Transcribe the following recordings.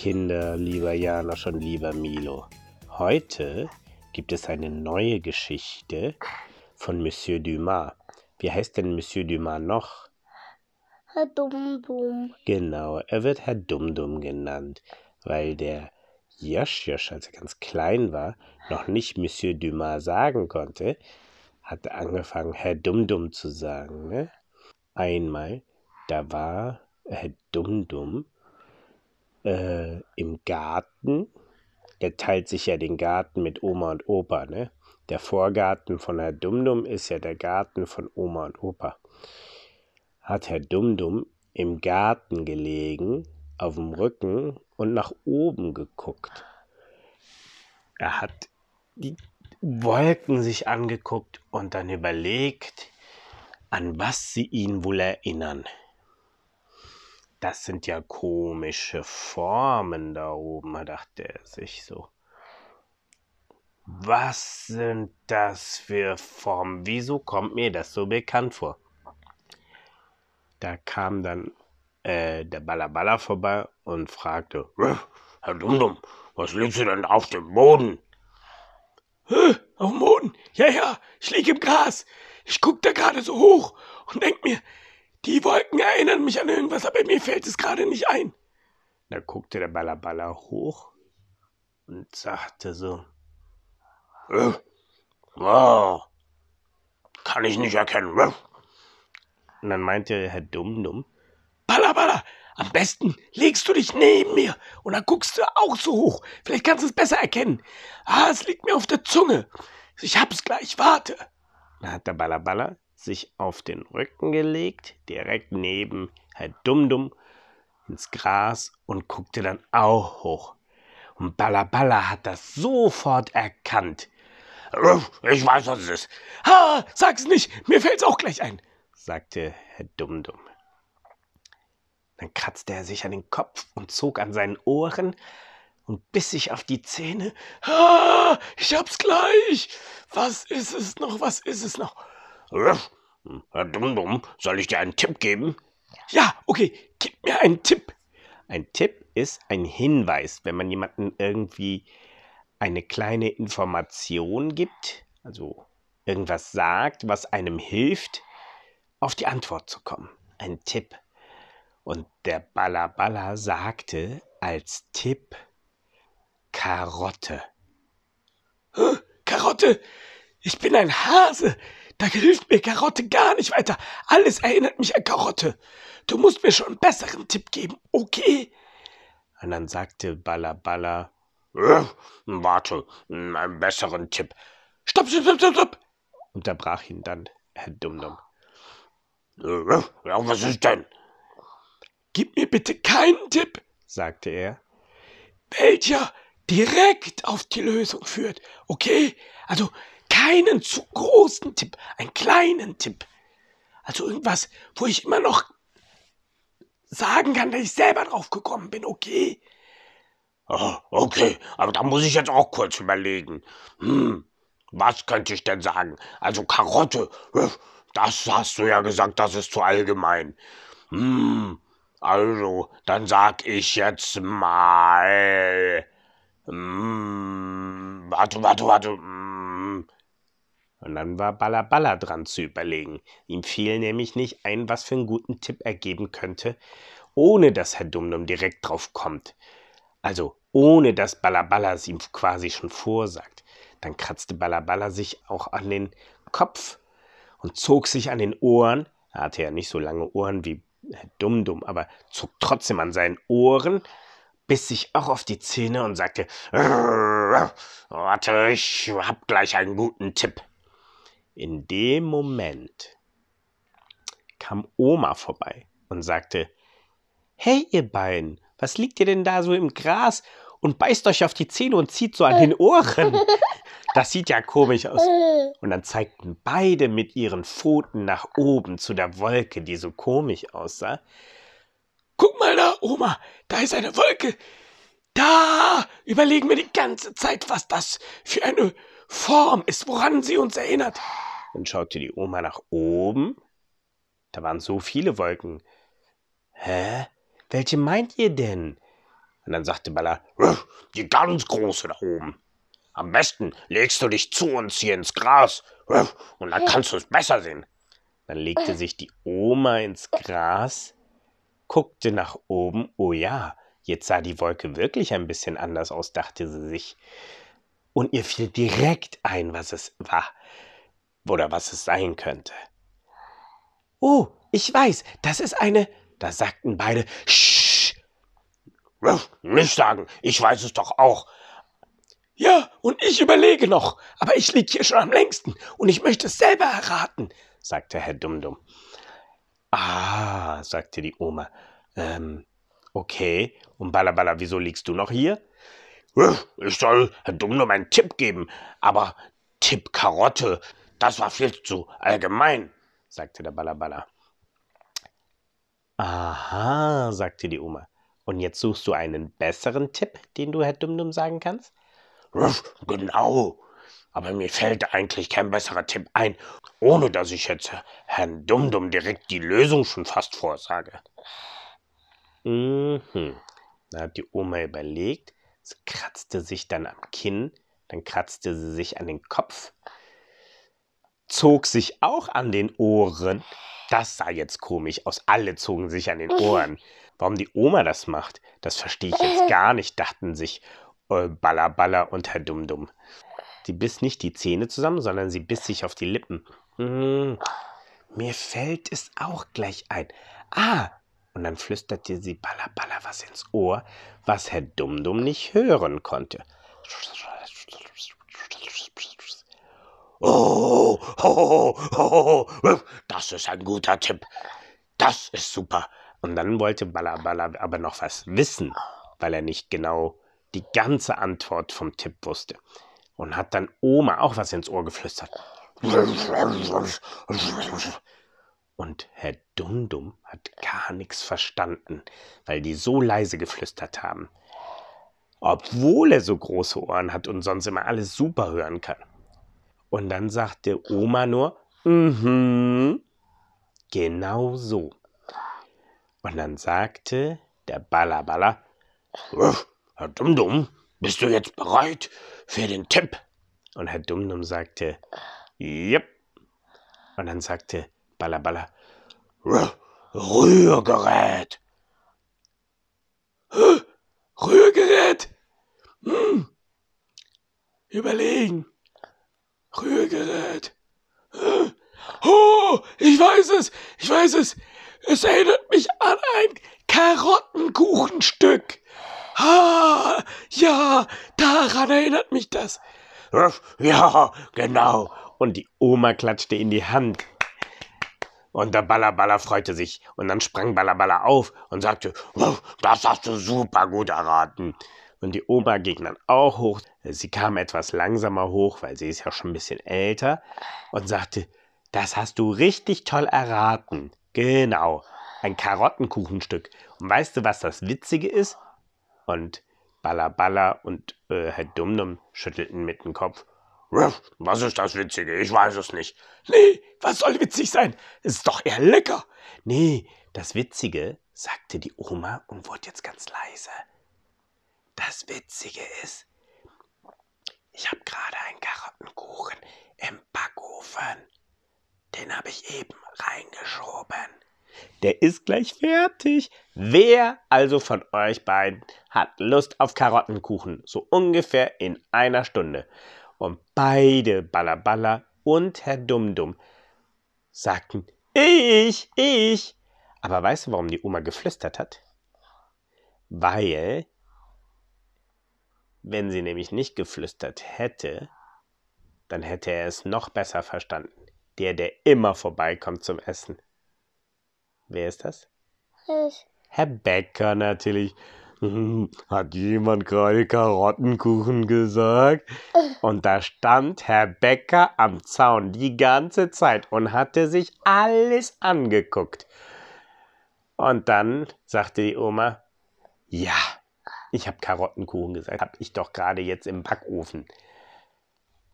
Kinder, lieber Janosch und lieber Milo, heute gibt es eine neue Geschichte von Monsieur Dumas. Wie heißt denn Monsieur Dumas noch? Herr Dummdumm. Genau, er wird Herr Dumdum genannt, weil der Josch Josch, als er ganz klein war, noch nicht Monsieur Dumas sagen konnte, hat er angefangen, Herr Dumdum zu sagen. Ne? Einmal, da war Herr Dumdum äh, im Garten. Er teilt sich ja den Garten mit Oma und Opa, ne? Der Vorgarten von Herr Dumdum ist ja der Garten von Oma und Opa. Hat Herr Dumdum im Garten gelegen, auf dem Rücken und nach oben geguckt. Er hat die Wolken sich angeguckt und dann überlegt, an was sie ihn wohl erinnern. Das sind ja komische Formen da oben, dachte er sich so. Was sind das für Formen? Wieso kommt mir das so bekannt vor? Da kam dann äh, der Ballaballa vorbei und fragte, Herr Dumdum, was liegst du denn auf dem Boden? Auf dem Boden? Ja, ja, ich liege im Gras. Ich guck da gerade so hoch und denk mir, die Wolken erinnern mich an irgendwas, aber mir fällt es gerade nicht ein. Da guckte der Ballaballa hoch und sagte so, äh, oh, kann ich nicht erkennen. Und dann meinte Herr Dumdum, Balla, Balla, am besten legst du dich neben mir und dann guckst du auch so hoch. Vielleicht kannst du es besser erkennen. Ah, es liegt mir auf der Zunge. Ich hab's gleich, warte. Dann hat der Ballaballa sich auf den Rücken gelegt, direkt neben Herr Dumdum ins Gras und guckte dann auch hoch. Und Ballaballa hat das sofort erkannt. Ich weiß, was es ist. Ha, sag's nicht, mir fällt's auch gleich ein, sagte Herr Dumdum. Dann kratzte er sich an den Kopf und zog an seinen Ohren und biss sich auf die Zähne. Ah, ich hab's gleich. Was ist es noch? Was ist es noch? Herr Dumdum, soll ich dir einen Tipp geben? Ja, okay, gib mir einen Tipp. Ein Tipp ist ein Hinweis, wenn man jemandem irgendwie eine kleine Information gibt, also irgendwas sagt, was einem hilft, auf die Antwort zu kommen. Ein Tipp. Und der Ballaballa sagte als Tipp Karotte. Karotte! Ich bin ein Hase. Da hilft mir Karotte gar nicht weiter. Alles erinnert mich an Karotte. Du musst mir schon einen besseren Tipp geben, okay? Und dann sagte Ballaballa, äh, warte, einen besseren Tipp. Stopp, stopp, stopp, stopp! Unterbrach ihn dann Herr Dumdum. Äh, ja, was ist denn? Gib mir bitte keinen Tipp, sagte er, welcher direkt auf die Lösung führt. Okay? Also keinen zu großen Tipp, einen kleinen Tipp. Also irgendwas, wo ich immer noch sagen kann, dass ich selber drauf gekommen bin, okay? Oh, okay, aber da muss ich jetzt auch kurz überlegen. Hm, was könnte ich denn sagen? Also Karotte, das hast du ja gesagt, das ist zu allgemein. Hm, also, dann sag ich jetzt mal. Mm, warte, warte, warte. Mm. Und dann war Ballaballa dran zu überlegen. Ihm fiel nämlich nicht ein, was für einen guten Tipp er geben könnte, ohne dass Herr Dumdum direkt drauf kommt. Also ohne dass Ballaballa es ihm quasi schon vorsagt. Dann kratzte Ballaballa sich auch an den Kopf und zog sich an den Ohren. Er hatte ja nicht so lange Ohren wie dumm, dumm, aber zog trotzdem an seinen Ohren, biss sich auch auf die Zähne und sagte, warte, ich hab gleich einen guten Tipp. In dem Moment kam Oma vorbei und sagte, Hey, ihr beiden, was liegt ihr denn da so im Gras und beißt euch auf die Zähne und zieht so an den Ohren? Das sieht ja komisch aus. Und dann zeigten beide mit ihren Pfoten nach oben zu der Wolke, die so komisch aussah. Guck mal da, Oma, da ist eine Wolke. Da überlegen wir die ganze Zeit, was das für eine Form ist, woran sie uns erinnert. Dann schaute die Oma nach oben. Da waren so viele Wolken. Hä? Welche meint ihr denn? Und dann sagte Balla, Die ganz große da oben. Am besten legst du dich zu uns hier ins Gras und dann kannst du es besser sehen. Dann legte sich die Oma ins Gras, guckte nach oben. Oh ja, jetzt sah die Wolke wirklich ein bisschen anders aus, dachte sie sich. Und ihr fiel direkt ein, was es war oder was es sein könnte. Oh, ich weiß, das ist eine. Da sagten beide, Sch. Nicht sagen, ich weiß es doch auch. Ja, und ich überlege noch, aber ich liege hier schon am längsten und ich möchte es selber erraten, sagte Herr Dumdum. Ah, sagte die Oma. Ähm, okay. Und Ballaballa, wieso liegst du noch hier? Ich soll Herr Dumdum einen Tipp geben, aber Tipp Karotte, das war viel zu allgemein, sagte der Ballaballa. Aha, sagte die Oma. Und jetzt suchst du einen besseren Tipp, den du Herr Dumdum sagen kannst? Genau. Aber mir fällt eigentlich kein besserer Tipp ein, ohne dass ich jetzt Herrn Dumdum direkt die Lösung schon fast vorsage. Mhm. Da hat die Oma überlegt, sie kratzte sich dann am Kinn, dann kratzte sie sich an den Kopf, zog sich auch an den Ohren. Das sah jetzt komisch aus. Alle zogen sich an den Ohren. Warum die Oma das macht, das verstehe ich jetzt gar nicht, dachten sich äh, Balla Balla und Herr Dumdum. Sie biss nicht die Zähne zusammen, sondern sie biss sich auf die Lippen. Hm, mir fällt es auch gleich ein. Ah, und dann flüsterte sie Balla Balla was ins Ohr, was Herr Dumdum nicht hören konnte. Oh, ho, ho, ho, das ist ein guter Tipp. Das ist super. Und dann wollte Balla aber noch was wissen, weil er nicht genau die ganze Antwort vom Tipp wusste. Und hat dann Oma auch was ins Ohr geflüstert. Und Herr Dumdum hat gar nichts verstanden, weil die so leise geflüstert haben. Obwohl er so große Ohren hat und sonst immer alles super hören kann. Und dann sagte Oma nur, mhm, genau so. Und dann sagte der Ballaballa, Herr Dumdum, bist du jetzt bereit für den Tipp? Und Herr Dumdum sagte, Jep. Und dann sagte Ballaballa, Rührgerät. Rührgerät? Hm. Überlegen. Rührgerät. Oh, ich weiß es, ich weiß es. Es erinnert mich an ein Karottenkuchenstück. Ah, ja, daran erinnert mich das. Ja, genau. Und die Oma klatschte in die Hand. Und der Ballaballa freute sich. Und dann sprang Ballaballa auf und sagte, das hast du super gut erraten. Und die Oma ging dann auch hoch. Sie kam etwas langsamer hoch, weil sie ist ja schon ein bisschen älter. Und sagte, das hast du richtig toll erraten. Genau, ein Karottenkuchenstück. Und weißt du, was das Witzige ist? Und Balla Balla und äh, Herr Dumdum schüttelten mit dem Kopf. Was ist das Witzige? Ich weiß es nicht. Nee, was soll witzig sein? Es ist doch eher lecker. Nee, das Witzige, sagte die Oma und wurde jetzt ganz leise. Das Witzige ist, ich habe gerade einen Karottenkuchen im Backofen. Den habe ich eben reingeschoben. Der ist gleich fertig. Wer also von euch beiden hat Lust auf Karottenkuchen? So ungefähr in einer Stunde. Und beide Ballaballa und Herr Dumdum sagten, ich, ich. Aber weißt du, warum die Oma geflüstert hat? Weil, wenn sie nämlich nicht geflüstert hätte, dann hätte er es noch besser verstanden. Der, der immer vorbeikommt zum Essen. Wer ist das? Ich. Herr Bäcker natürlich. Hat jemand gerade Karottenkuchen gesagt? Und da stand Herr Bäcker am Zaun die ganze Zeit und hatte sich alles angeguckt. Und dann sagte die Oma, ja, ich habe Karottenkuchen gesagt, habe ich doch gerade jetzt im Backofen.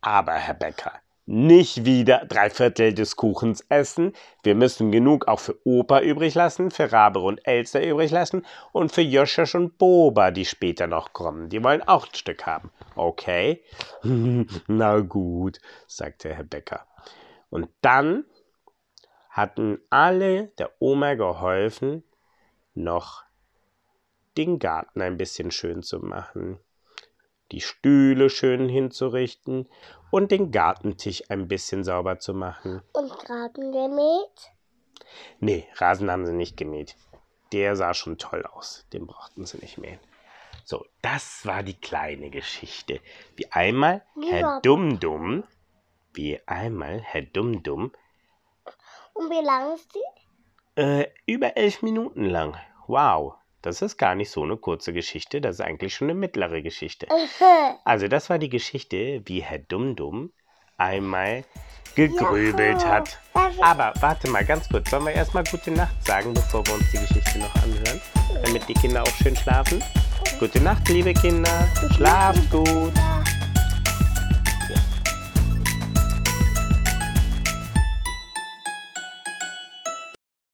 Aber, Herr Bäcker, nicht wieder drei Viertel des Kuchens essen. Wir müssen genug auch für Opa übrig lassen, für Rabe und Elster übrig lassen und für Joscha und Boba, die später noch kommen. Die wollen auch ein Stück haben. Okay? Na gut, sagte Herr Becker. Und dann hatten alle der Oma geholfen, noch den Garten ein bisschen schön zu machen, die Stühle schön hinzurichten und den Gartentisch ein bisschen sauber zu machen. Und Rasen gemäht? Nee, Rasen haben sie nicht gemäht. Der sah schon toll aus. Den brauchten sie nicht mähen. So, das war die kleine Geschichte. Wie einmal Herr Ja. Dumdum, wie einmal Herr Dumdum, Und wie lang ist die? äh, über elf Minuten lang. Wow, das ist gar nicht so eine kurze Geschichte, das ist eigentlich schon eine mittlere Geschichte. Also das war die Geschichte, wie Herr Dumdum einmal gegrübelt Juhu. hat. Aber warte mal ganz kurz, sollen wir erstmal gute Nacht sagen, bevor wir uns die Geschichte noch anhören, damit die Kinder auch schön schlafen? Gute Nacht, liebe Kinder. Schlaft gut. Ja.